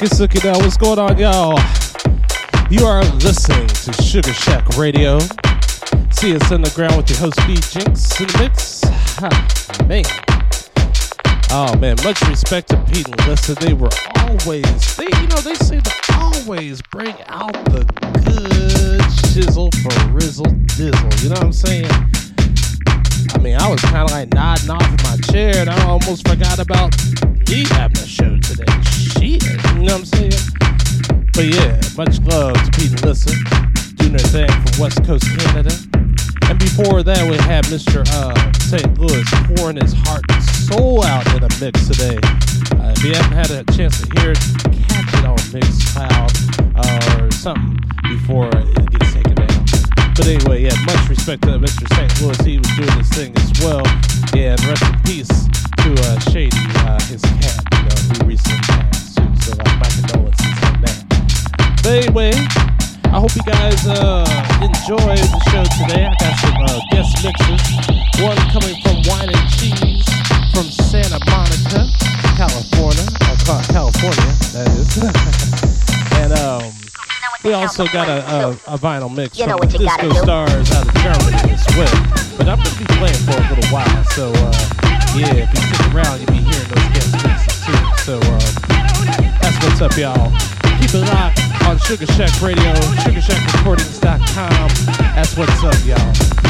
Sookie Sookie now. What's going on, y'all? You are listening to Sugar Shack Radio. CS Underground with your host, B Jinx in the mix. Ha, man. Oh man, much respect to Pete and Lissa. They were always, they you know, they seem to always bring out the good chisel for rizzle dizzle. You know what I'm saying? I mean, I was kind of like nodding off in my chair, and I almost forgot about me having a show today. Shit, you know what I'm saying? But yeah, much love to Pete and Lissa, doing their thing from West Coast Canada. And before that, we had Mr. Uh, St. Louis pouring his heart and soul out in a mix today. Uh, if you haven't had a chance to hear it, catch it on Mixcloud uh, or something before it gets. But anyway, yeah, much respect to Mr. St. Louis. He was doing his thing as well. Yeah, and rest in peace to uh, Shady, uh, his cat, you know, who recently passed too. So uh, my condolences on that. But anyway, I hope you guys uh, enjoy the show today. I got some uh, guest mixes. One coming from Wine and Cheese from Santa Monica, California. Uh, California, that is. we also got a, a, a vinyl mix You know from you Disko do. Starz out of Germany as well. But I'm going to be playing for a little while. So, uh, yeah, if you stick around, you'll be hearing those guest mixes too. So, um, that's what's up, y'all. Keep it locked on Sugar Shack Radio, SugarShackRecordings.com. That's what's up, y'all.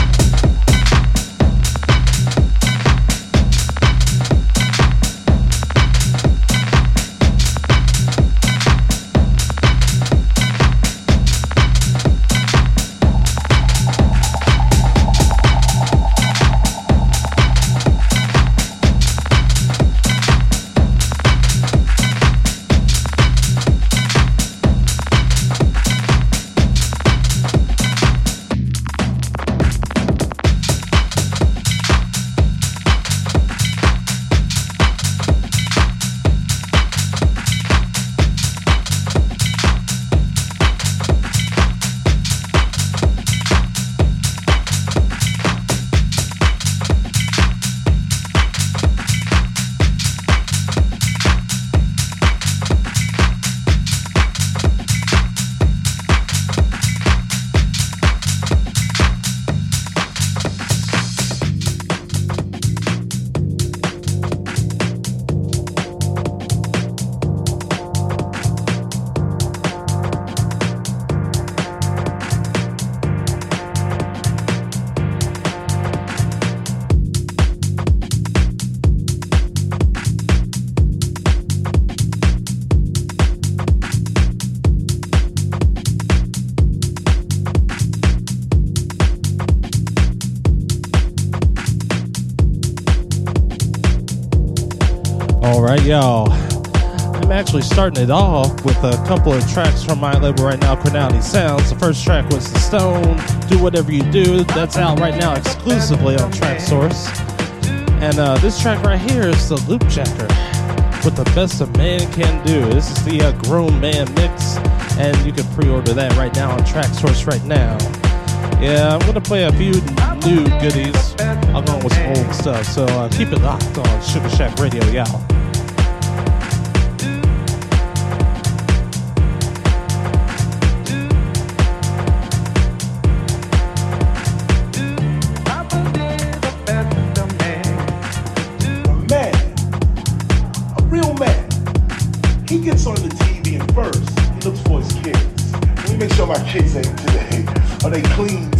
right, y'all. I'm actually starting it off with a couple of tracks from my label right now, Cronality Sounds. The first track was The Stone, Do Whatever You Do. That's out right now exclusively on Traxsource. And uh, this track right here is the Loopjacker with the best a man can do. This is the uh, Grown Man mix, and you can pre order that right now on Traxsource right now. Yeah, I'm gonna play a few new goodies I'm along with some old stuff, so uh, keep it locked on Sugar Shack Radio, y'all. fui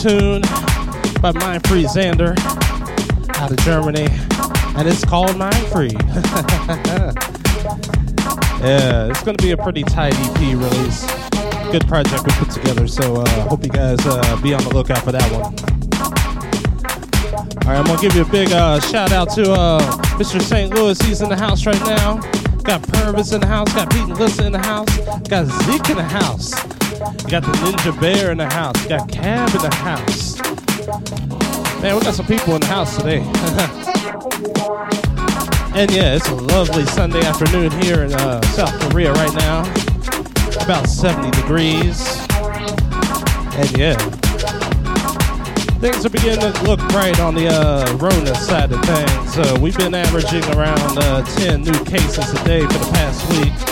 tune by Mind Free Xander out of Germany, and it's called Mind Free. yeah, it's gonna be a pretty tight EP release. Good project we put together, so uh, hope you guys uh, be on the lookout for that one. All right, I'm gonna give you a big uh, shout out to uh, Mr. St. Louis. He's in the house right now. Got Purvis in the house. Got Pete and Lissa in the house. Got Zeke in the house. Got the Ninja Bear in the house. got Cab in the house. Man, we got some people in the house today. and yeah, it's a lovely Sunday afternoon here in uh, South Korea right now. About 70 degrees. And yeah, things are beginning to look bright on the uh, Rona side of things. Uh, we've been averaging around uh, 10 new cases a day for the past week.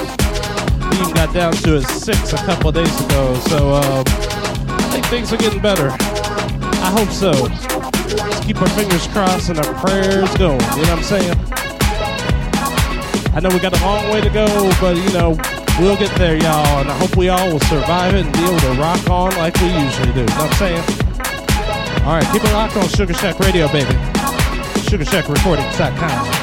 Got down to a six a couple days ago. So uh, I think things are getting better. I hope so. Let's keep our fingers crossed and our prayers going. You know what I'm saying? I know we got a long way to go, but you know, we'll get there, y'all. And I hope we all will survive it and be able to rock on like we usually do. You know what I'm saying? All right, keep it locked on Sugar Shack Radio, baby. SugarShackRecordings.com.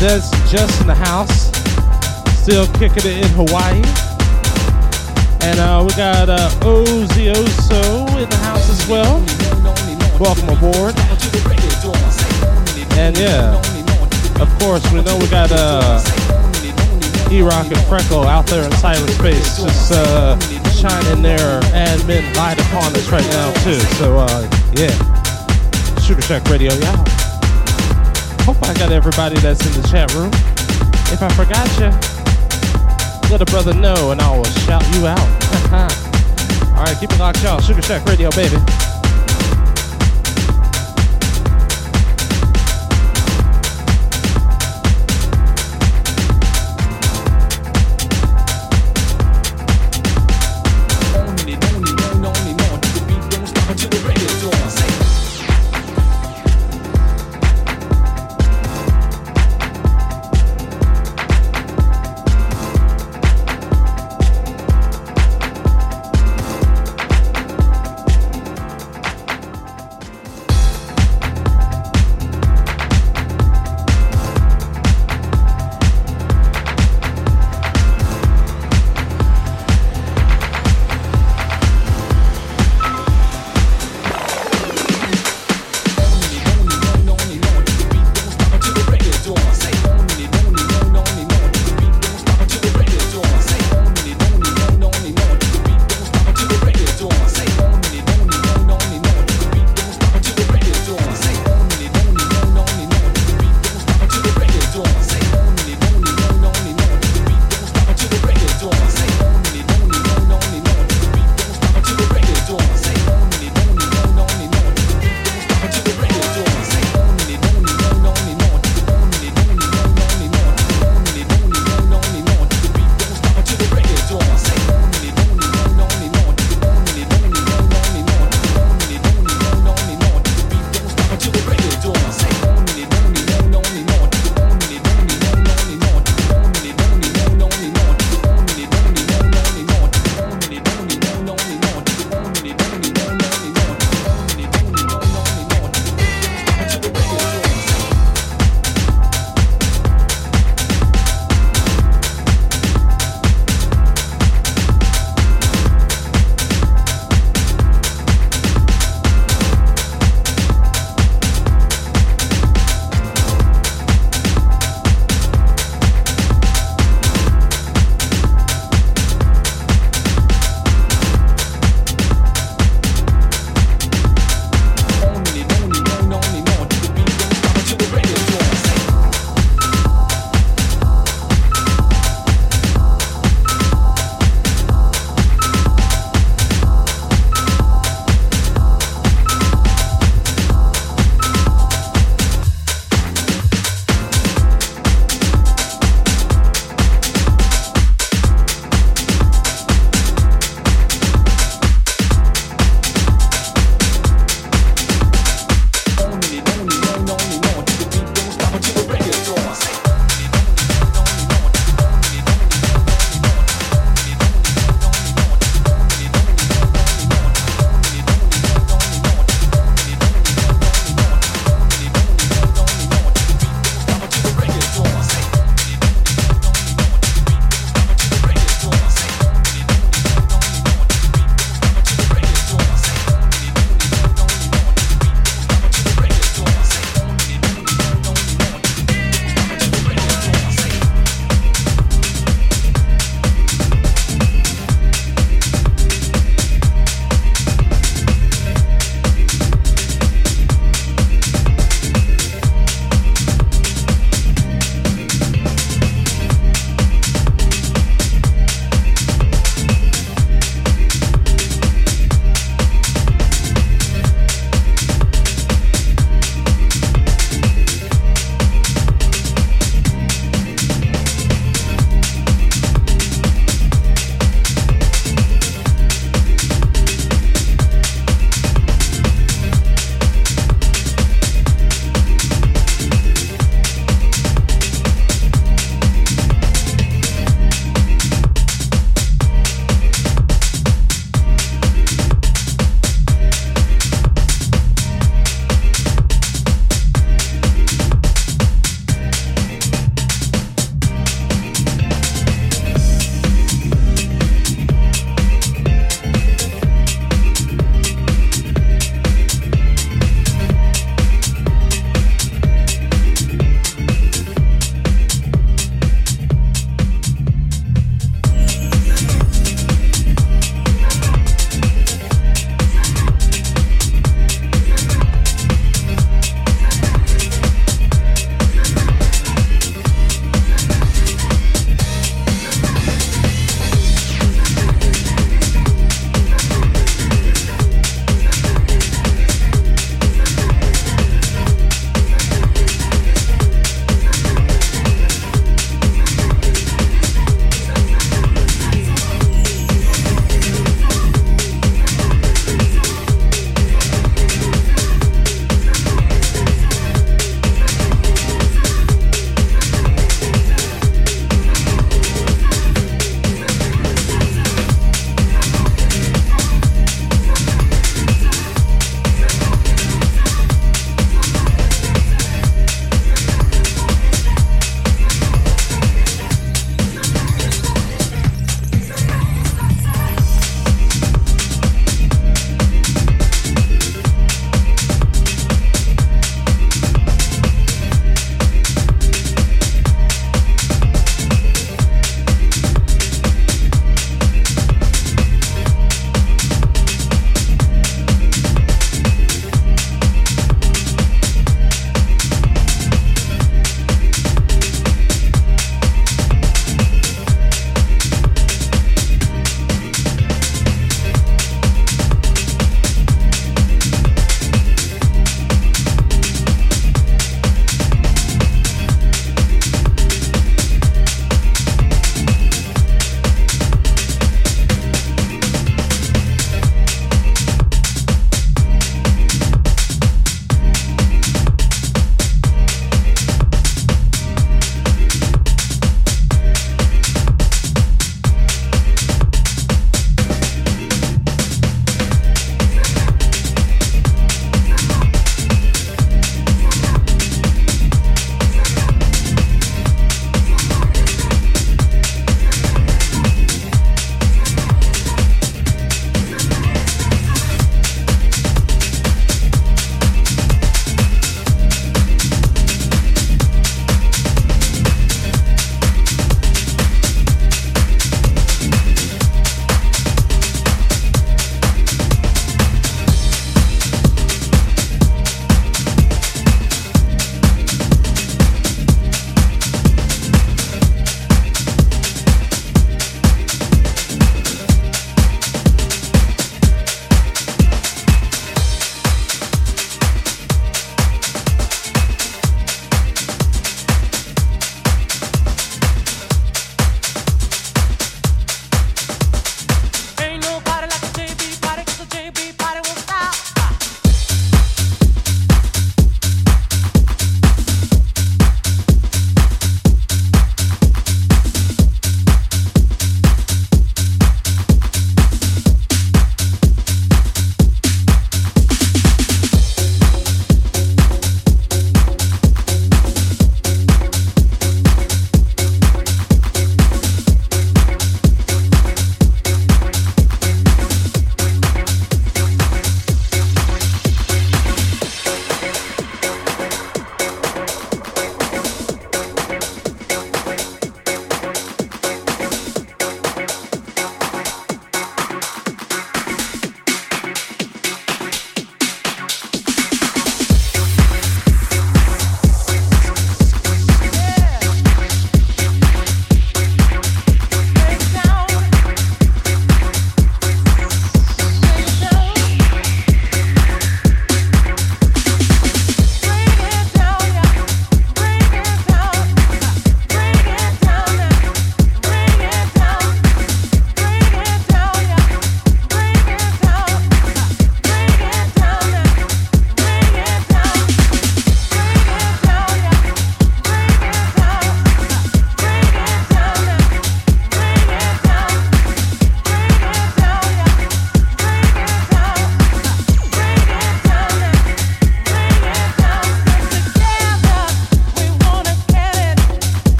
Des just in the house, still kicking it in Hawaii. And uh, we got uh, Ozioso in the house as well. Welcome aboard. And yeah, of course, we know we got uh, E-Rock and Freckle out there in cyberspace, just uh, shining their admin light upon us right now too. So uh, yeah, Sugar Shack Radio, yeah. Hope I got everybody that's in the chat room. If I forgot you, let a brother know and I will shout you out. All right, keep it locked, y'all. Sugar Shack Radio, baby.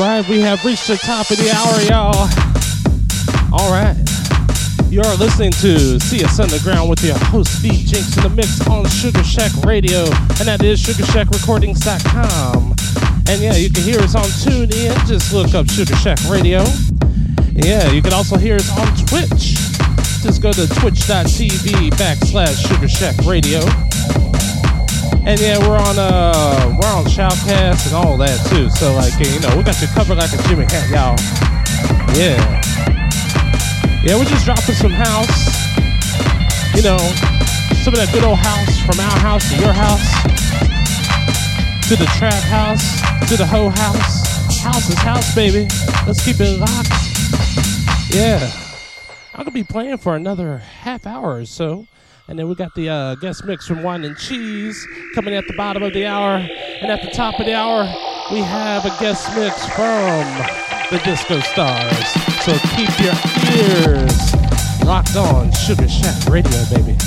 Right. We have reached the top of the hour, y'all. All right. You are listening to See CS Underground with your host, B Jinx, in the mix on Sugar Shack Radio, and that is SugarShackRecordings.com. And yeah, you can hear us on TuneIn. Just look up Sugar Shack Radio. Yeah, you can also hear us on Twitch. Just go to twitch.tv backslash Sugar Shack Radio. And yeah, we're on uh we're on Shoutcast and all that too. So like you know, we got you covered like a Jimmy Hat, y'all. Yeah. Yeah, we're just dropping some house. You know, some of that good old house from our house to your house. To the trap house, to the hoe house. House is house, baby. Let's keep it locked. Yeah. I'm gonna be playing for another half hour or so. And then we got the uh, guest mix from Wine and Cheese coming at the bottom of the hour. And at the top of the hour, we have a guest mix from the Disko Starz. So keep your ears locked on Sugar Shack Radio, baby.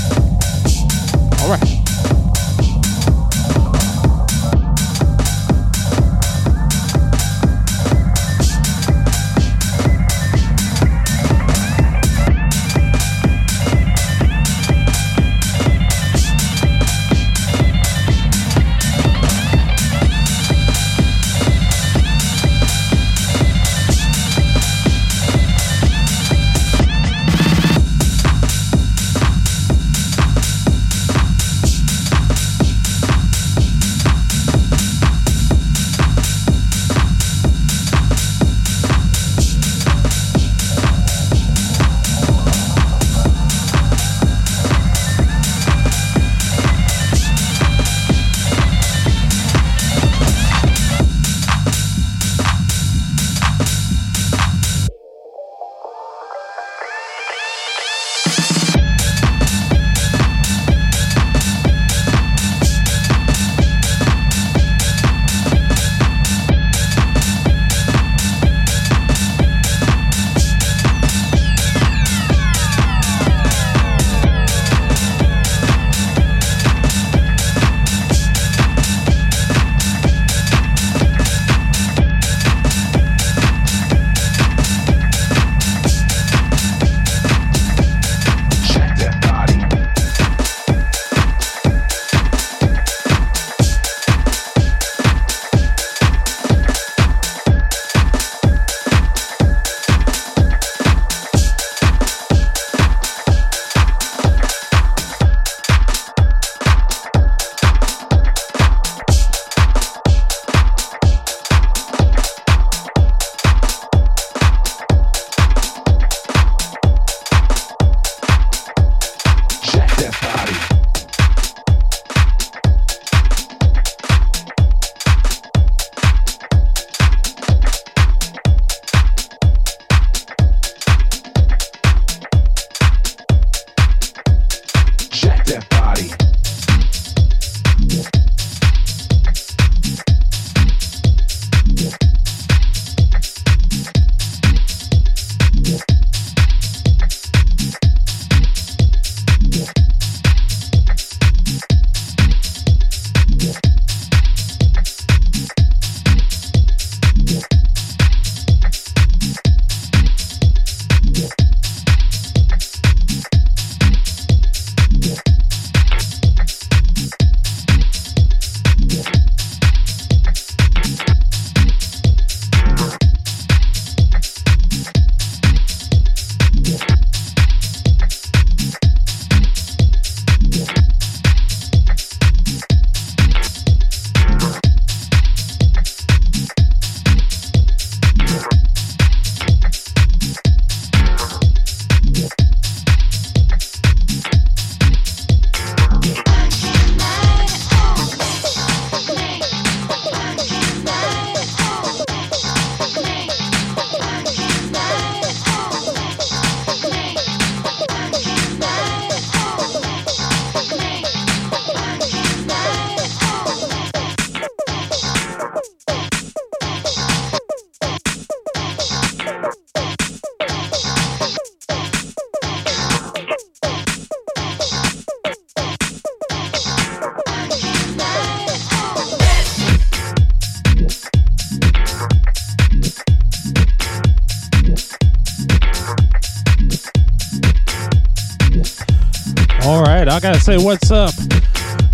Say what's up.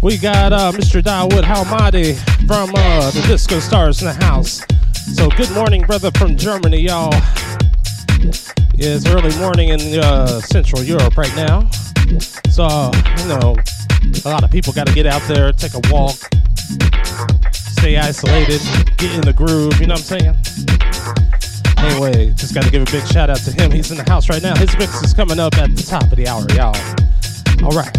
We got uh, Mr. Dawood Halmadi from uh, the Disko Starz in the house. So good morning, brother from Germany, y'all. Yeah, it's early morning in uh, Central Europe right now. So, you know, a lot of people got to get out there, take a walk, stay isolated, get in the groove, you know what I'm saying? Anyway, just got to give a big shout out to him. He's in the house right now. His mix is coming up at the top of the hour, y'all. All right.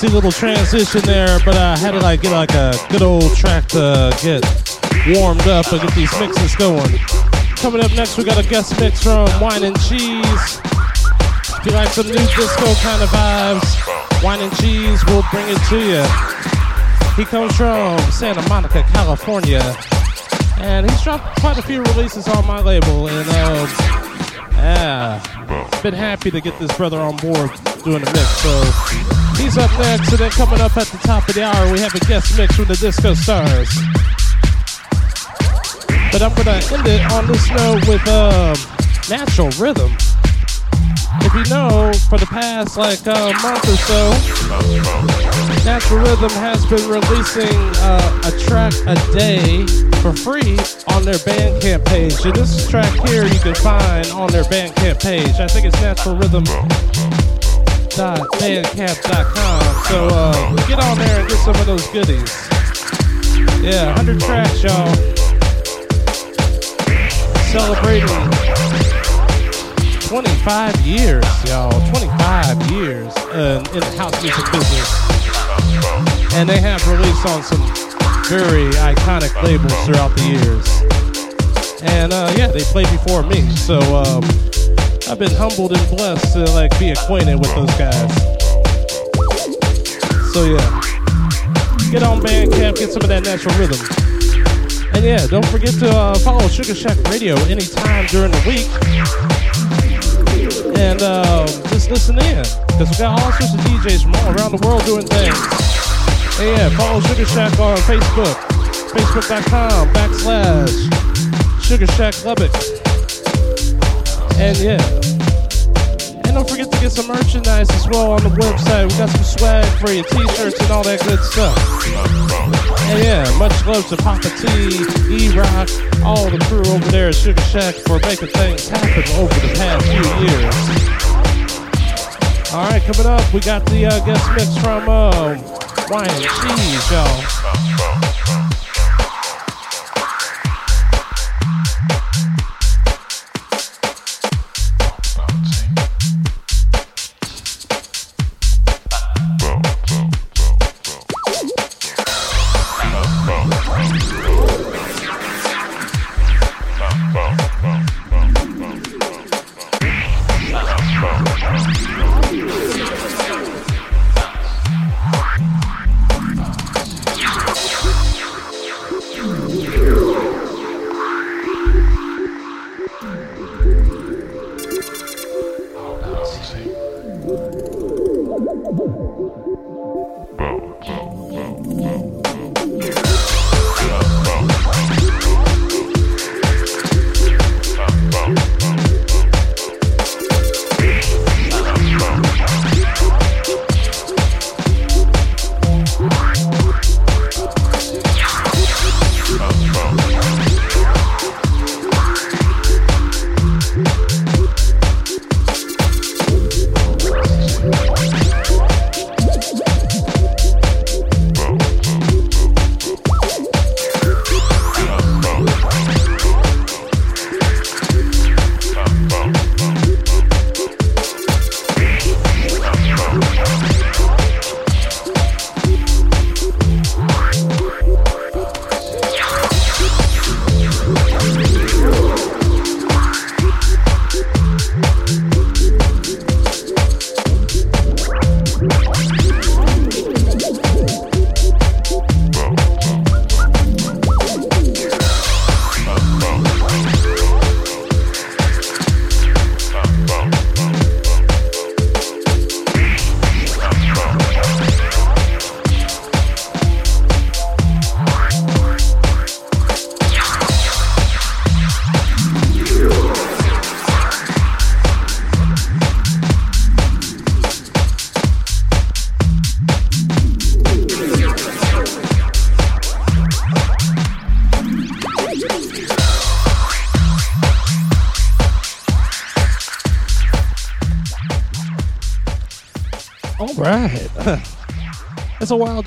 Nasty little transition there, but I had to like get like a good old track to get warmed up and get these mixes going. Coming up next, we got a guest mix from Wine and Cheese. If you like some new disco kind of vibes, Wine and Cheese will bring it to you. He comes from Santa Monica, California, and he's dropped quite a few releases on my label, and uh, yeah, been happy to get this brother on board doing the mix. So he's up next, and then coming up at the top of the hour, we have a guest mix from the Disko Starz. But I'm gonna end it on this note with um, natural rhythm. If you know, for the past like uh, month or so, Natural Rhythm has been releasing uh, a track a day for free on their Bandcamp page. And this track here you can find on their Bandcamp page. I think it's naturalrhythm.bandcamp.com. So uh, get on there and get some of those goodies. Yeah, 100 tracks, y'all. Celebrating 25 years, y'all. 25 years in the house music business. And they have released on some very iconic labels throughout the years. And uh, yeah, they played before me. So um, I've been humbled and blessed to like be acquainted with those guys. So yeah. Get on Bandcamp, get some of that natural rhythm. And yeah, don't forget to uh, follow Sugar Shack Radio anytime during the week and uh, just listen in because we got all sorts of DJs from all around the world doing things. And yeah, follow Sugar Shack on Facebook, facebook.com backslash Sugar Shack Lubbock. And yeah, forget to get some merchandise as well on the website. We got some swag for you, t-shirts and all that good stuff. And yeah, much love to Papa T, E-Rock, all the crew over there at Sugar Shack for making things happen over the past few years. All right, coming up, we got the uh, guest mix from uh, and Cheese, y'all.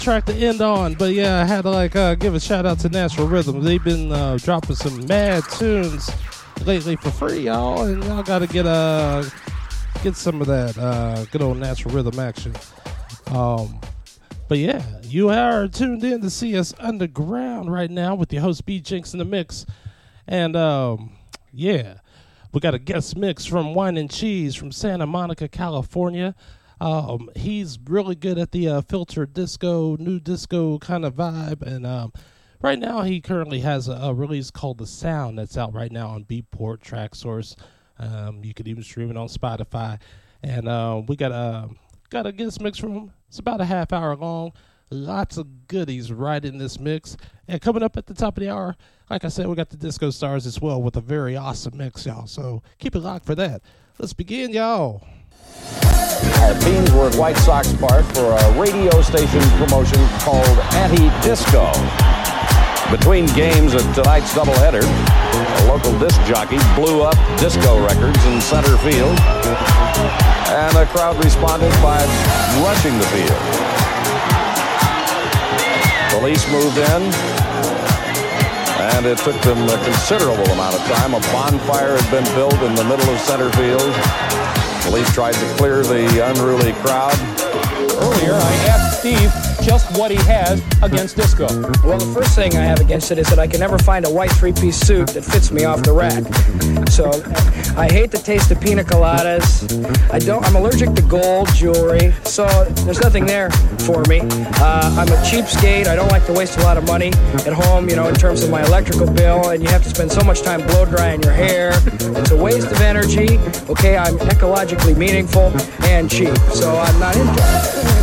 Track to end on, but yeah, I had to like uh, give a shout out to Natural Rhythm. They've been uh, dropping some mad tunes lately for free, y'all, and y'all got to get uh get some of that uh, good old Natural Rhythm action. Um, but yeah, you are tuned in to CS Underground right now with your host B Jinx in the mix, and um, yeah, we got a guest mix from Wine and Cheese from Santa Monica, California. Um, he's really good at the uh, filter disco, new disco kind of vibe, and um, right now he currently has a, a, release called The Sound that's out right now on Beatport Traxsource. Um, you could even stream it on Spotify, and uh, we got a got a guest mix from him. It's about a half hour long. Lots of goodies right in this mix. And coming up at the top of the hour, like I said, we got the Disko Starz as well with a very awesome mix, y'all. So keep it locked for that. Let's begin, y'all. Our teams were at White Sox Park for a radio station promotion called Anti Disco. Between games of tonight's doubleheader, a local disc jockey blew up disco records in center field, and the crowd responded by rushing the field. Police moved in, and it took them a considerable amount of time. A bonfire had been built in the middle of center field. Police tried to clear the unruly crowd. Earlier, I asked Steve just what he has against disco. Well, the first thing I have against it is that I can never find a white three-piece suit that fits me off the rack. So I hate the taste of pina coladas. I don't. I'm allergic to gold jewelry, so there's nothing there for me. Uh, I'm a cheapskate. I don't like to waste a lot of money at home, you know, in terms of my electrical bill, and you have to spend so much time blow drying your hair. It's a waste of energy. Okay, I'm ecologically meaningful and cheap, so I'm not into it.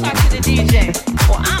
Let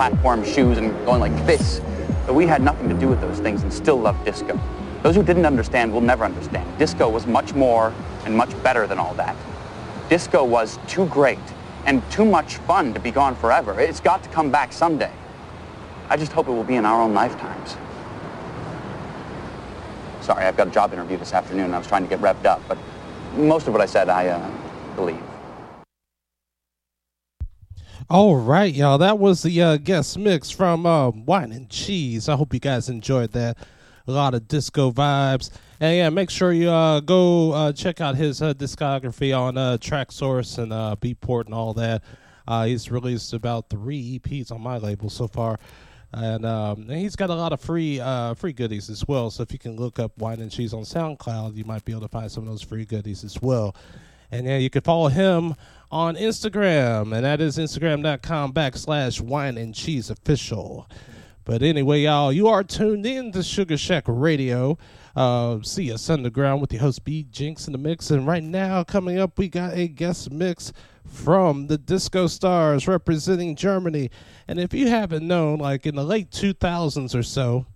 platform shoes and going like this. But we had nothing to do with those things and still loved disco. Those who didn't understand will never understand. Disco was much more and much better than all that. Disco was too great and too much fun to be gone forever. It's got to come back someday. I just hope it will be in our own lifetimes. Sorry, I've got a job interview this afternoon and I was trying to get revved up, but most of what I said I uh, believe. All right, y'all. That was the uh, guest mix from uh, Wine and Cheese. I hope you guys enjoyed that. A lot of disco vibes. And yeah, make sure you uh, go uh, check out his uh, discography on uh, Traxsource and uh, Beatport and all that. He's released about three EPs on my label so far. And, um, and he's got a lot of free free goodies as well. So if you can look up Wine and Cheese on SoundCloud, you might be able to find some of those free goodies as well. And yeah, you can follow him on Instagram, and that is Instagram.com backslash wine and cheese official. But anyway, y'all, you are tuned in to Sugar Shack Radio. Uh, CS Underground with your host B Jinx in the mix. And right now, coming up, we got a guest mix from the Disko Starz representing Germany. And if you haven't known, like in the late 2000s or so,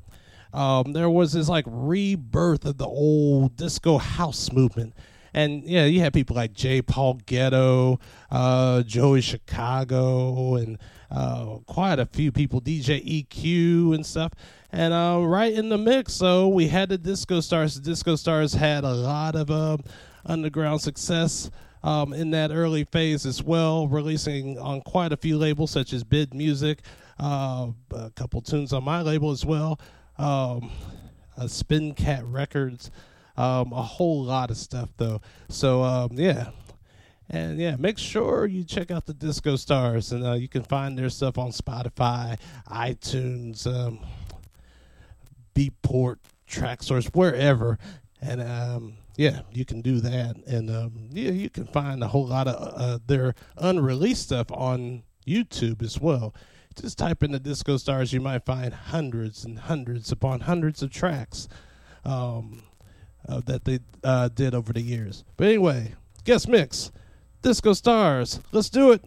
um, there was this like rebirth of the old disco house movement. And yeah, you had people like J. Paul Getto, uh, Joey Chicago, and uh, quite a few people, DJ EQ and stuff. And uh, right in the mix, so we had the Disko Starz. The Disko Starz had a lot of uh, underground success um, in that early phase as well, releasing on quite a few labels such as Bid Music, uh, a couple tunes on my label as well, um, uh, Spin Cat Records, um, a whole lot of stuff though. So um, yeah, and yeah, make sure you check out the Disko Starz, and uh, you can find their stuff on Spotify, iTunes, um, Beatport, Traxsource, wherever. And um, yeah, you can do that, and um, yeah, you can find a whole lot of uh, their unreleased stuff on YouTube as well. Just type in the Disko Starz, you might find hundreds and hundreds upon hundreds of tracks um, uh, that they uh, did over the years. But anyway, guest mix, Disko Starz. Let's do it.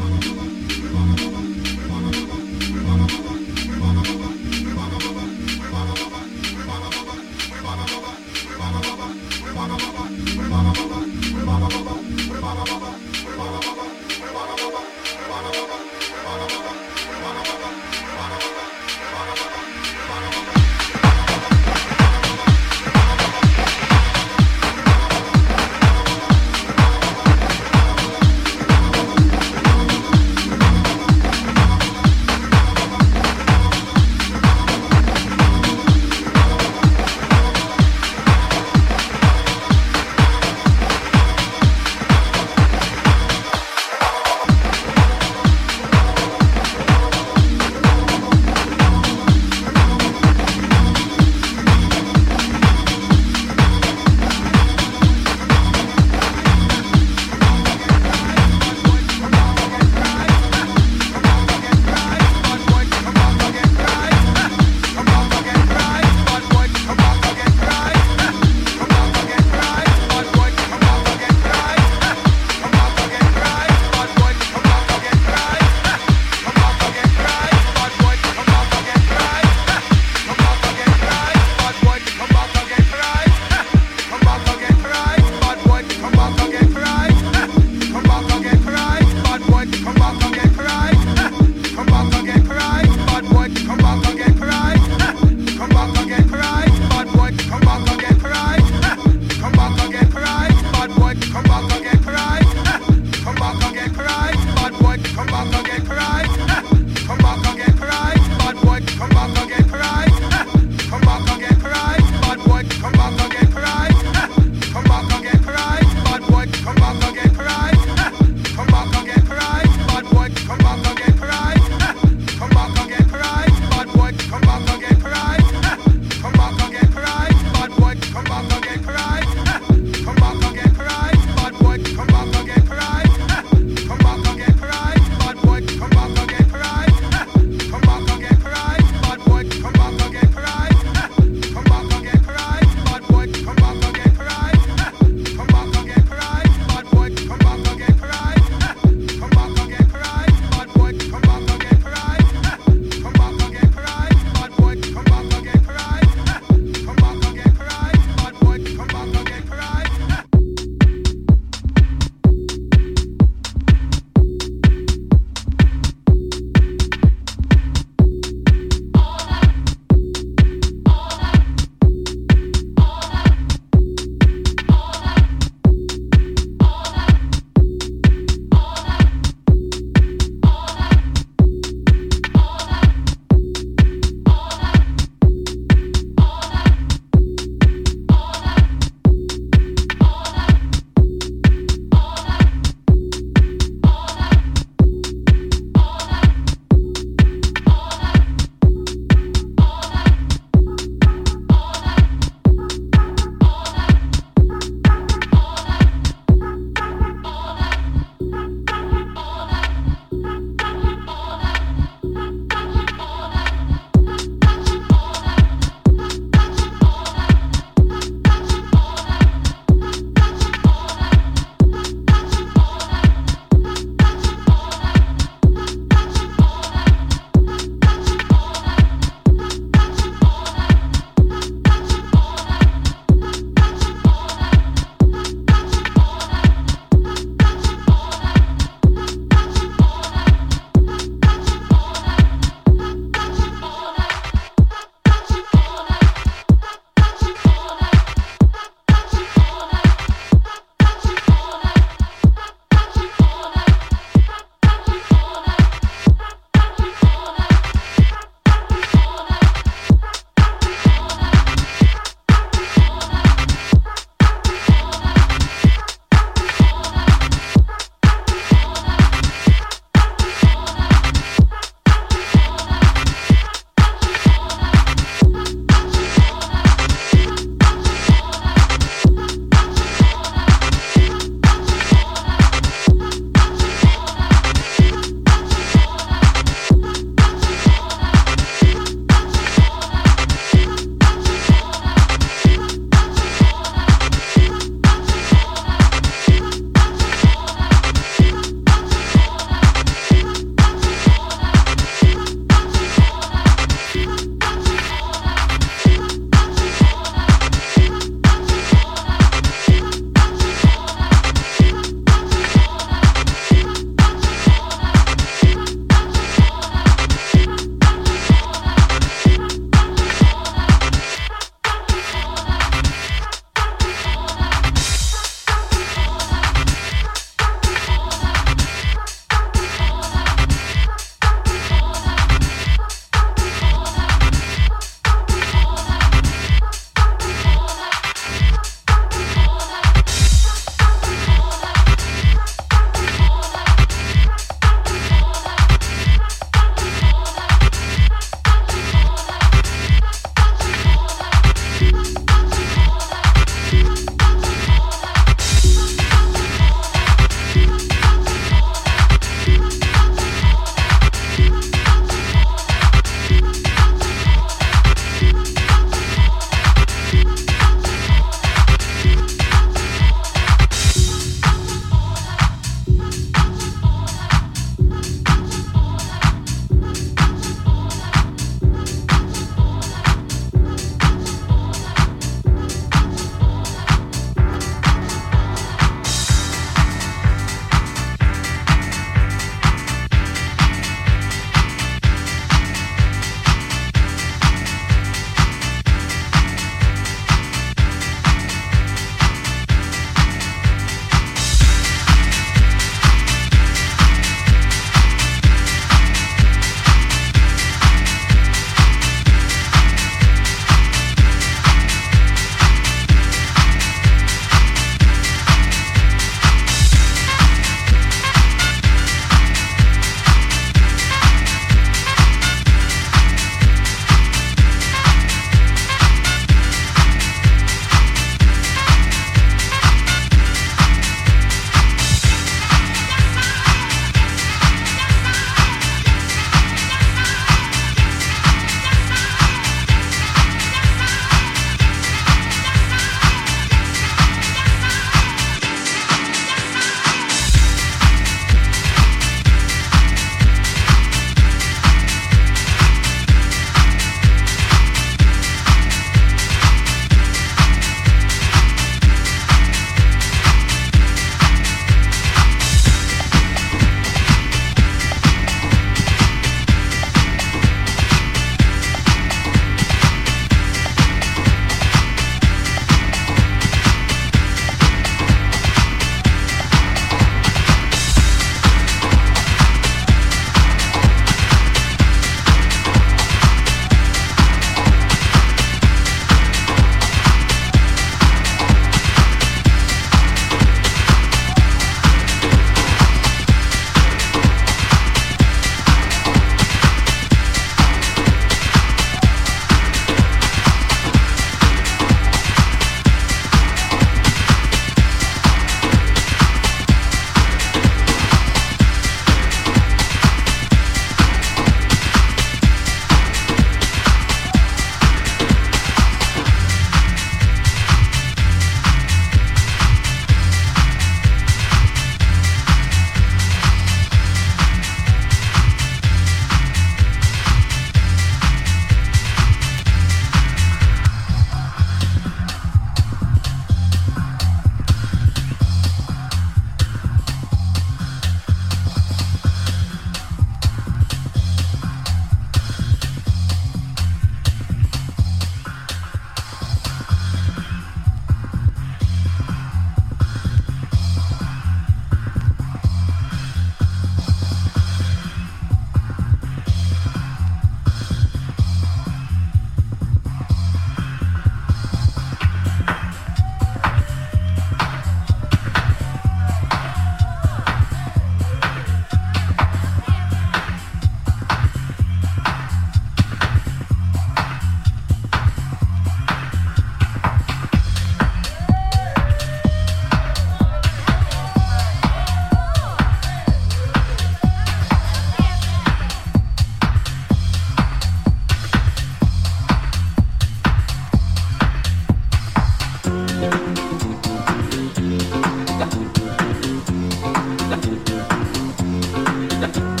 Yeah.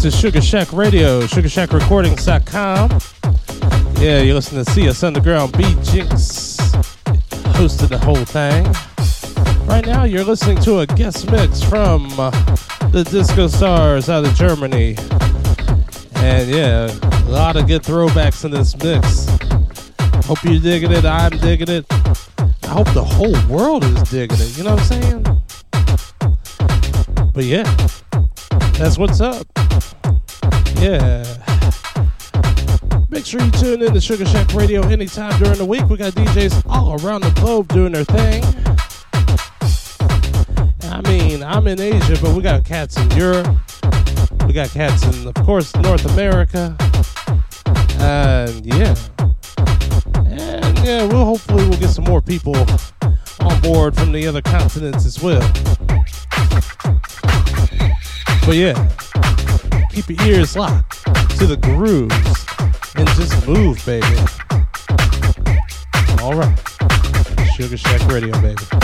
To Sugar Shack Radio, SugarShackRecordings.com. Yeah, you're listening to CS Underground B Jinx hosted the whole thing. Right now, you're listening to a guest mix from the Disko Starz out of Germany. And yeah, a lot of good throwbacks in this mix. Hope you're digging it. I'm digging it. I hope the whole world is digging it. You know what I'm saying? But yeah, that's what's up. Yeah. Make sure you tune in to Sugar Shack Radio anytime during the week. We got DJs all around the globe doing their thing. I mean, I'm in Asia, but we got cats in Europe. We got cats in, of course, North America. And yeah. And yeah, we'll hopefully we'll get some more people on board from the other continents as well. But yeah, keep your ears locked to the grooves and just move, baby. All right. Sugar Shack Radio, baby.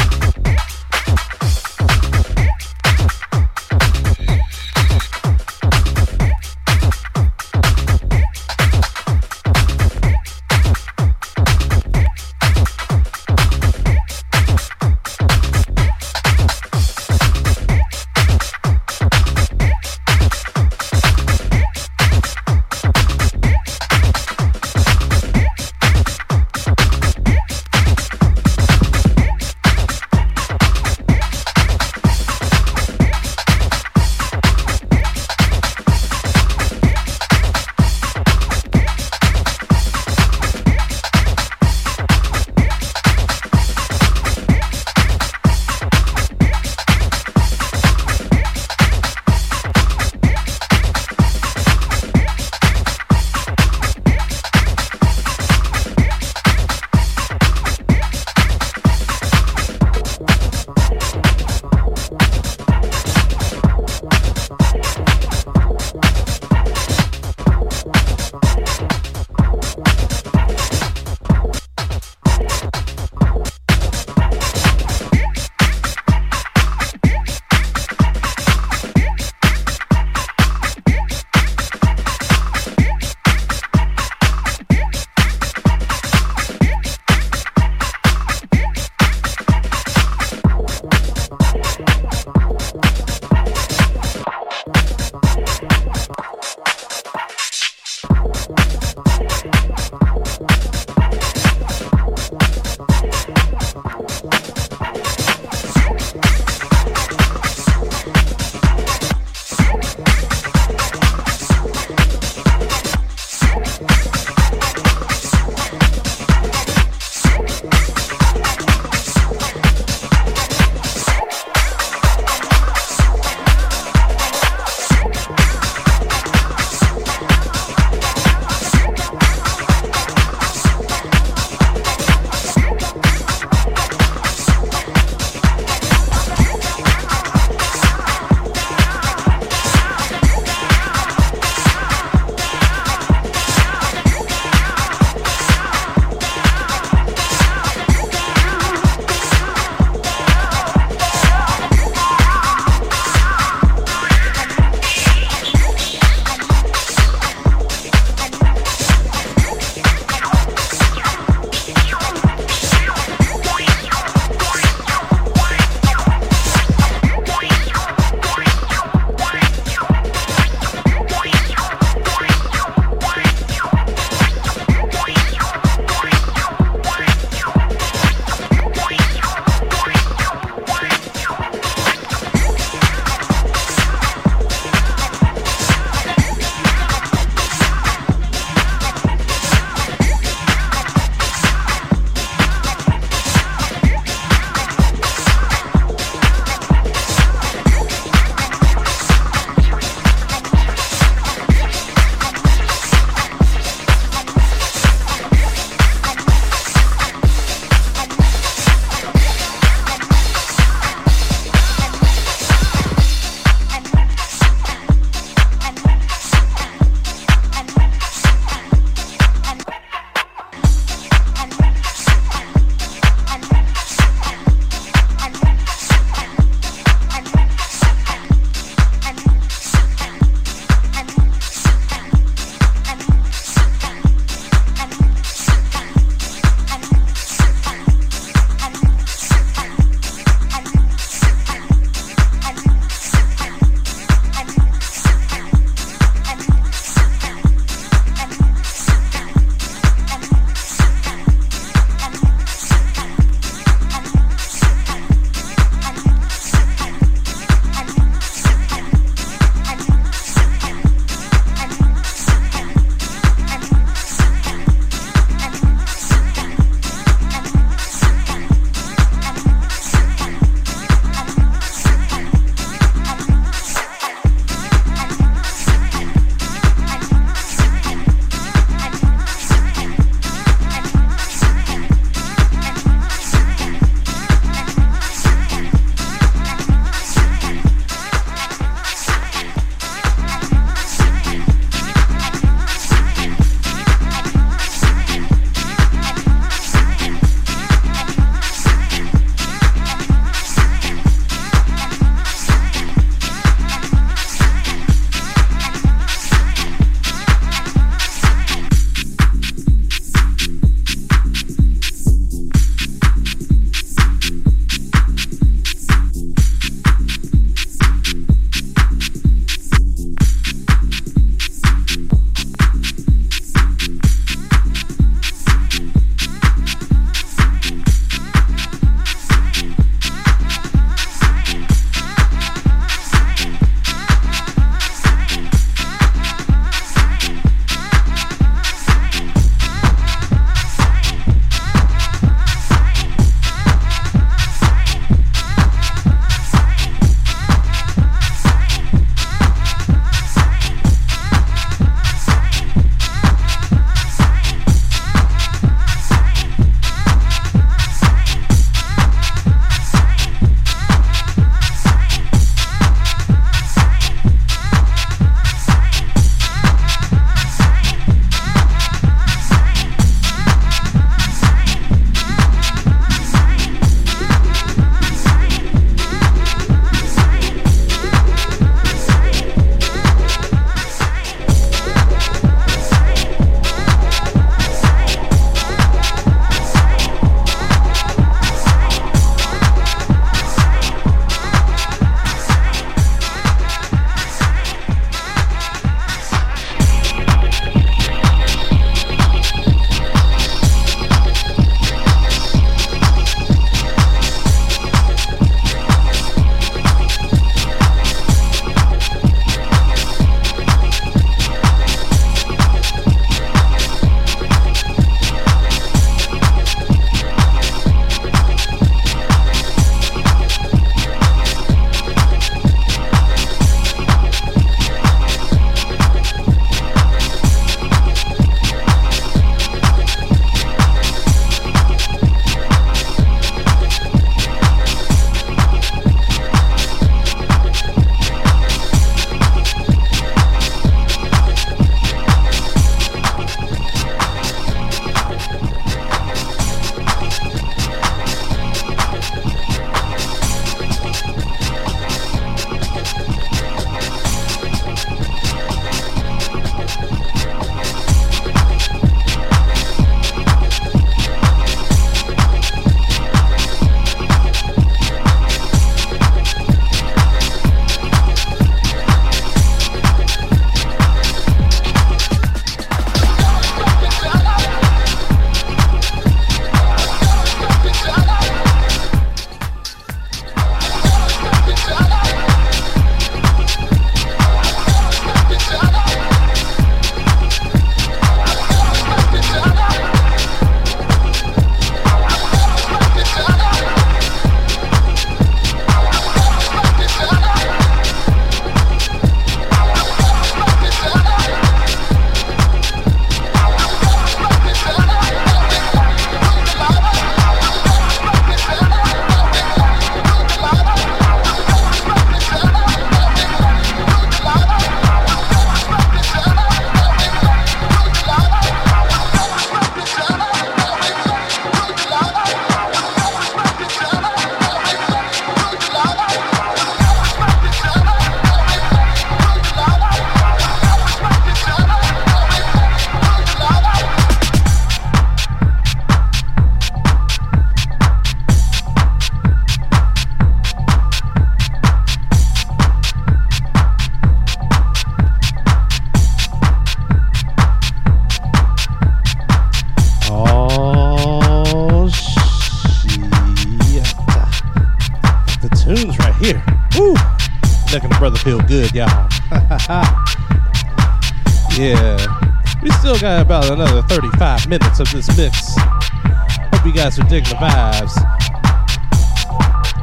35 minutes of this mix. Hope you guys are digging the vibes.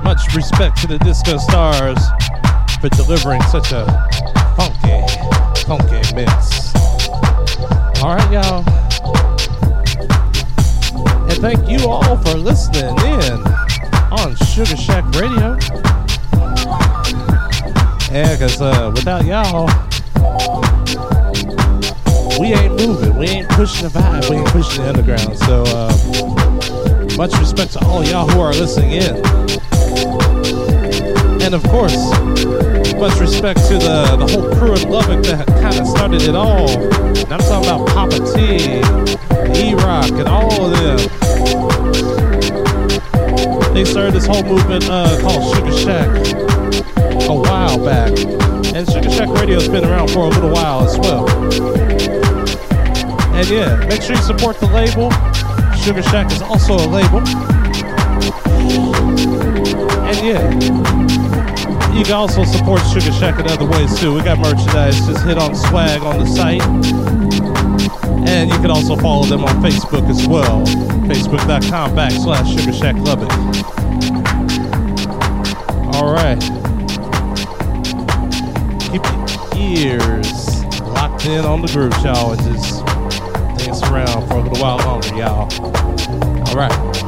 Much respect to the Disko Starz for delivering such a support it other ways too. We got merchandise. Just hit on swag on the site. And you can also follow them on Facebook as well. Facebook.com backslash Sugar Shack Lubbock. All right. Keep your ears locked in on the groove, y'all, and just dance around for a little while longer, y'all. All right.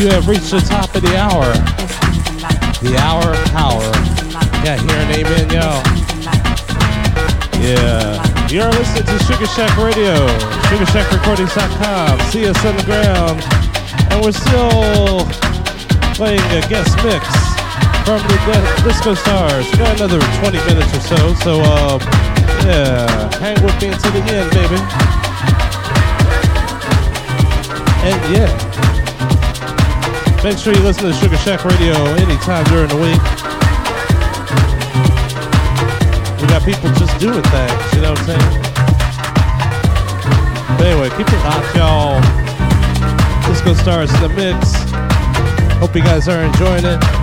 You have reached the top of the hour. The hour of power. Yeah, hear an amen, y'all. Yeah. You're listening to Sugar Shack Radio, SugarShackRecordings.com. CS Underground. And we're still playing a guest mix from the Di- Disko Starz. We got another 20 minutes or so. So, um, yeah, hang with me until the end, baby. And yeah, make sure you listen to Sugar Shack Radio anytime during the week. We got people just doing things, you know what I'm saying? But anyway, keep it locked, y'all. Disko Starz in the mix. Hope you guys are enjoying it.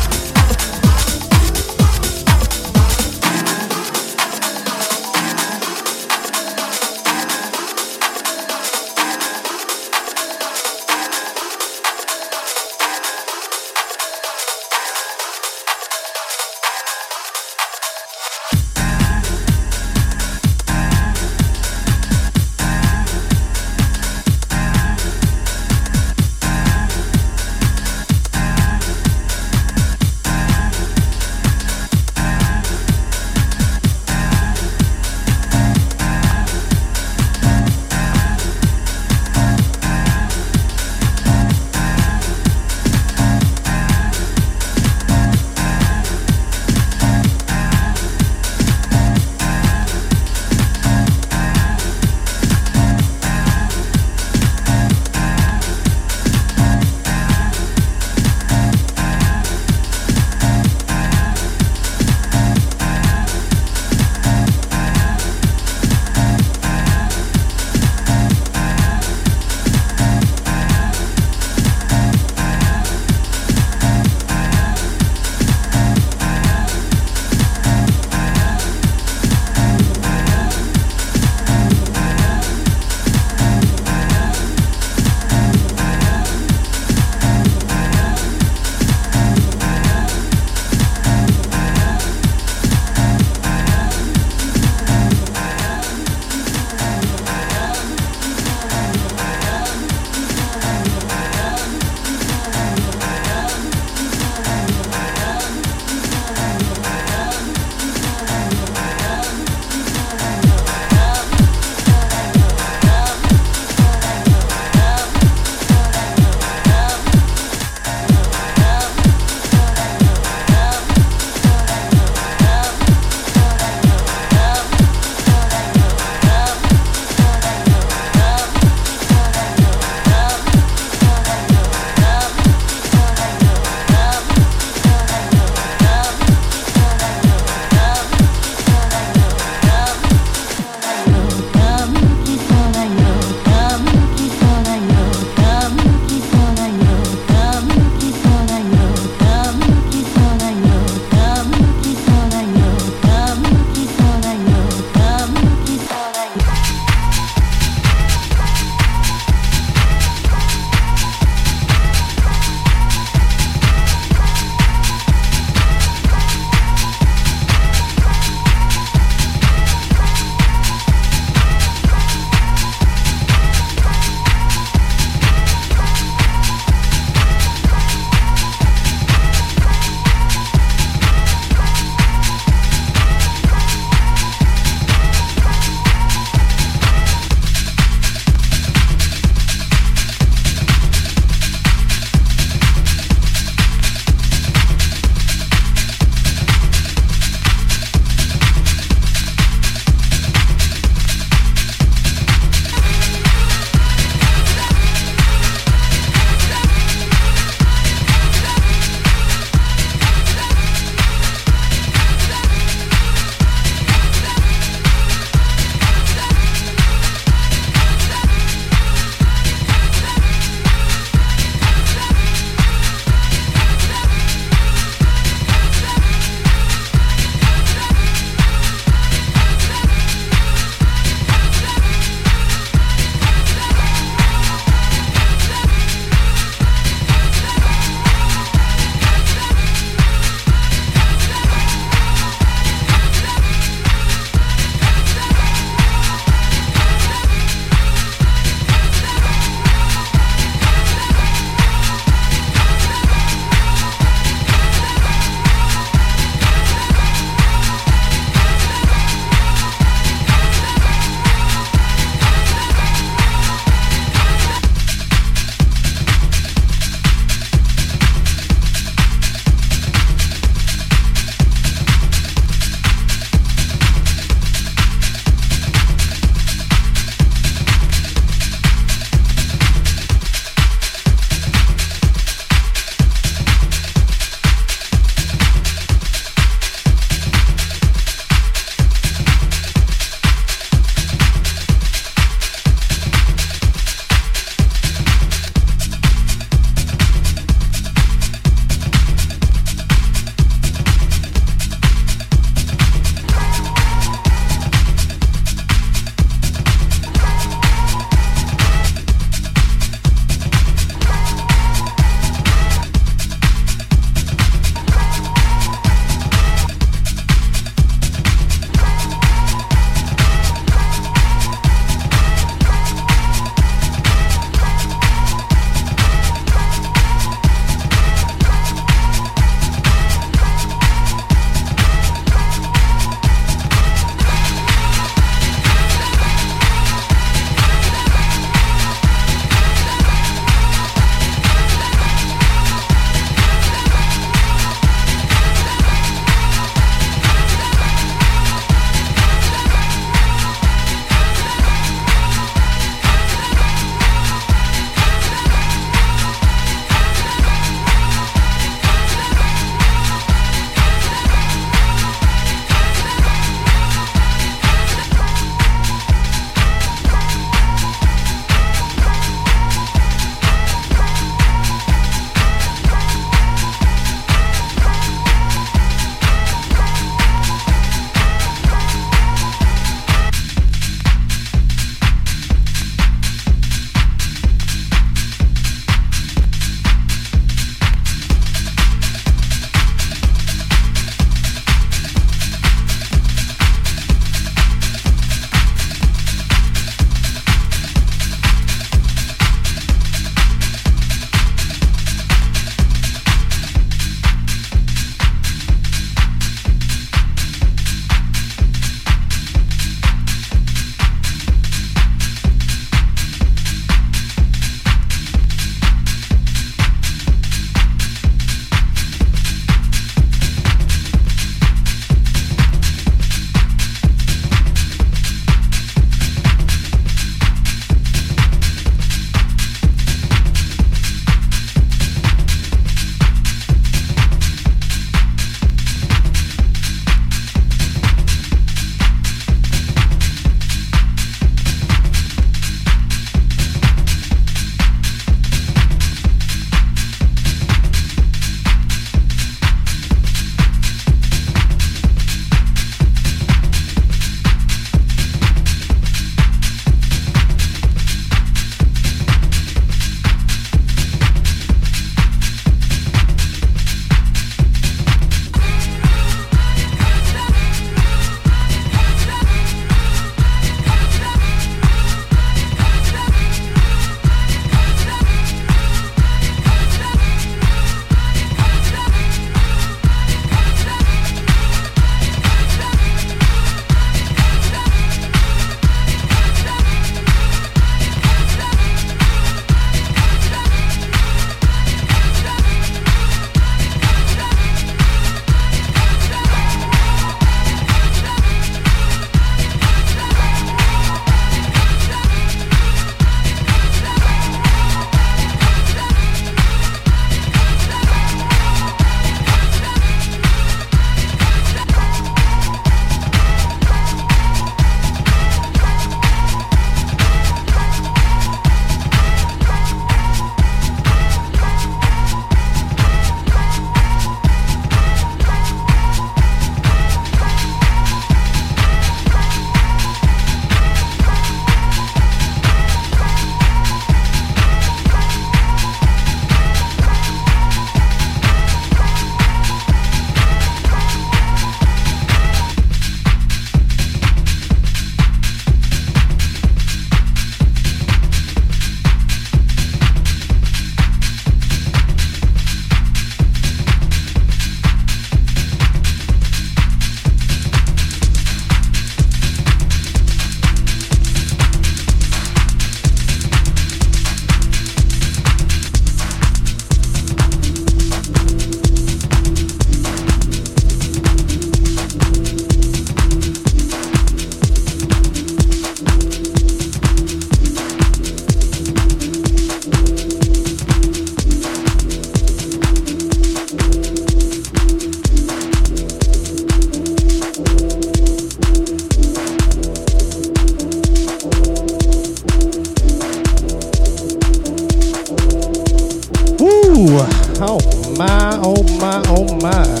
My, oh my. oh my.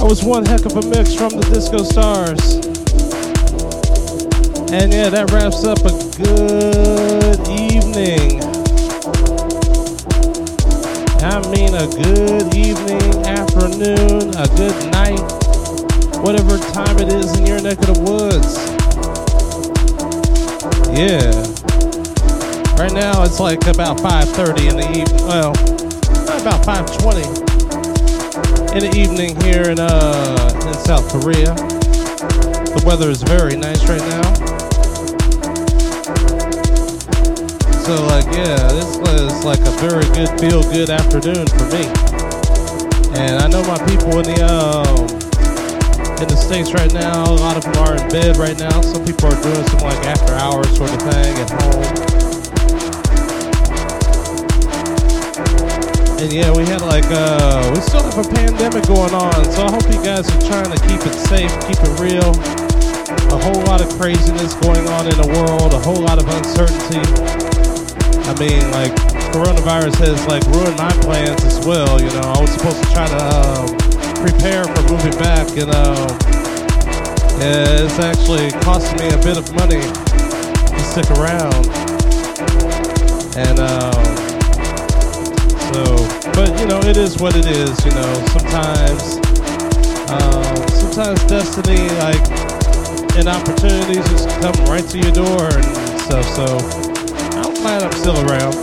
that was one heck of a mix from the Disko Starz. And yeah, that wraps up a good evening. I mean, a good evening, afternoon, a good night, whatever time it is in your neck of the woods. Yeah. Right now it's like about 5:30 in the evening. Well, about 5:20 in the evening here in uh in South Korea. The weather is very nice right now. So like yeah, this was like a very good feel good afternoon for me. And I know my people in the um in the states right now, a lot of them are in bed right now. Some people are doing some like after hours sort of thing at home. And yeah, we had like uh we still have a pandemic going on, so I hope you guys are trying to keep it safe, keep it real. A whole lot of craziness going on in the world, a whole lot of uncertainty. I mean, like coronavirus has like ruined my plans as well. You know, I was supposed to try to um, prepare for moving back, you know. yeah, it's actually costing me a bit of money to stick around. And um, so, but you know, it is what it is. You know, sometimes, um, sometimes destiny, like, and opportunities just come right to your door and stuff. So. I'm glad I'm still around.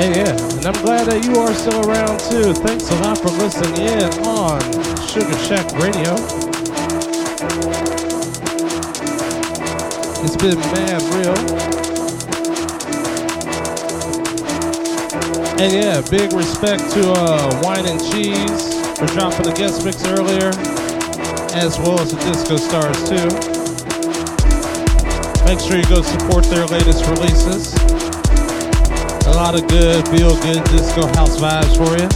And yeah, and I'm glad that you are still around too. Thanks a lot for listening in on Sugar Shack Radio. It's been mad real. And yeah, big respect to uh, Wine and Cheese for dropping the guest mix earlier, as well as the Disko Starz too. Make sure you go support their latest releases. A lot of good, feel good disco house vibes for you.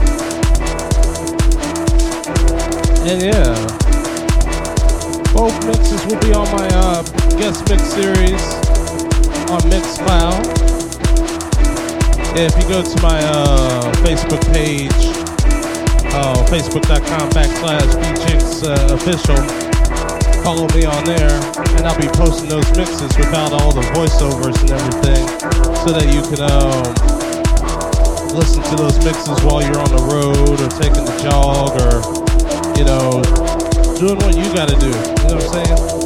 And yeah, both mixes will be on my uh, guest mix series on Mixcloud. If you go to my uh, Facebook page, uh, facebook.com backslash bjinx uh, official, follow me on there, and I'll be posting those mixes without all the voiceovers and everything, so that you can um, listen to those mixes while you're on the road or taking the jog or, you know, doing what you gotta do. You know what I'm saying?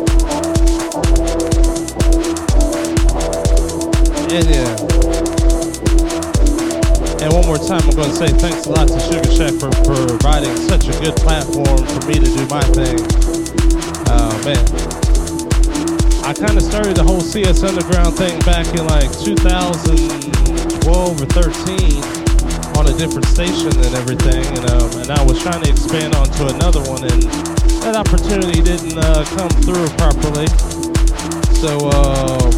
Yeah. More time, I'm going to say thanks a lot to Sugar Shack for, for providing such a good platform for me to do my thing. Oh man. I kind of started the whole CS Underground thing back in like 2012 or 13 on a different station and everything, and um, and I was trying to expand onto another one, and that opportunity didn't uh, come through properly. So uh,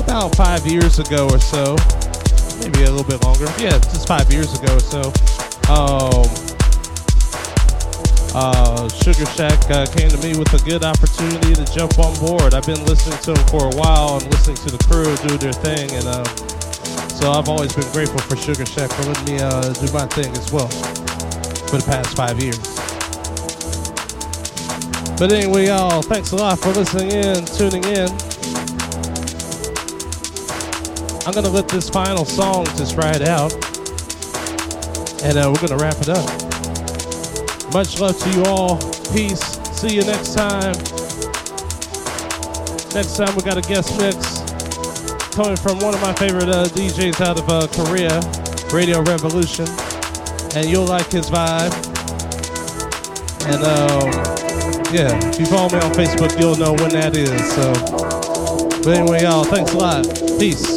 about five years ago or so, maybe a little bit longer, yeah, just five years ago or so. Um, uh, Sugar Shack uh, came to me with a good opportunity to jump on board. I've been listening to them for a while and listening to the crew do their thing, and um, so I've always been grateful for Sugar Shack for letting me uh, do my thing as well for the past five years. But anyway, y'all, thanks a lot for listening in, tuning in. I'm gonna let this final song just ride out, and uh, we're gonna wrap it up. Much love to you all. Peace. See you next time. Next time we got a guest mix coming from one of my favorite uh, DJs out of uh, Korea, Radio Revolution, and you'll like his vibe. And um, yeah, if you follow me on Facebook, you'll know when that is. So, but anyway, y'all, thanks a lot. Peace.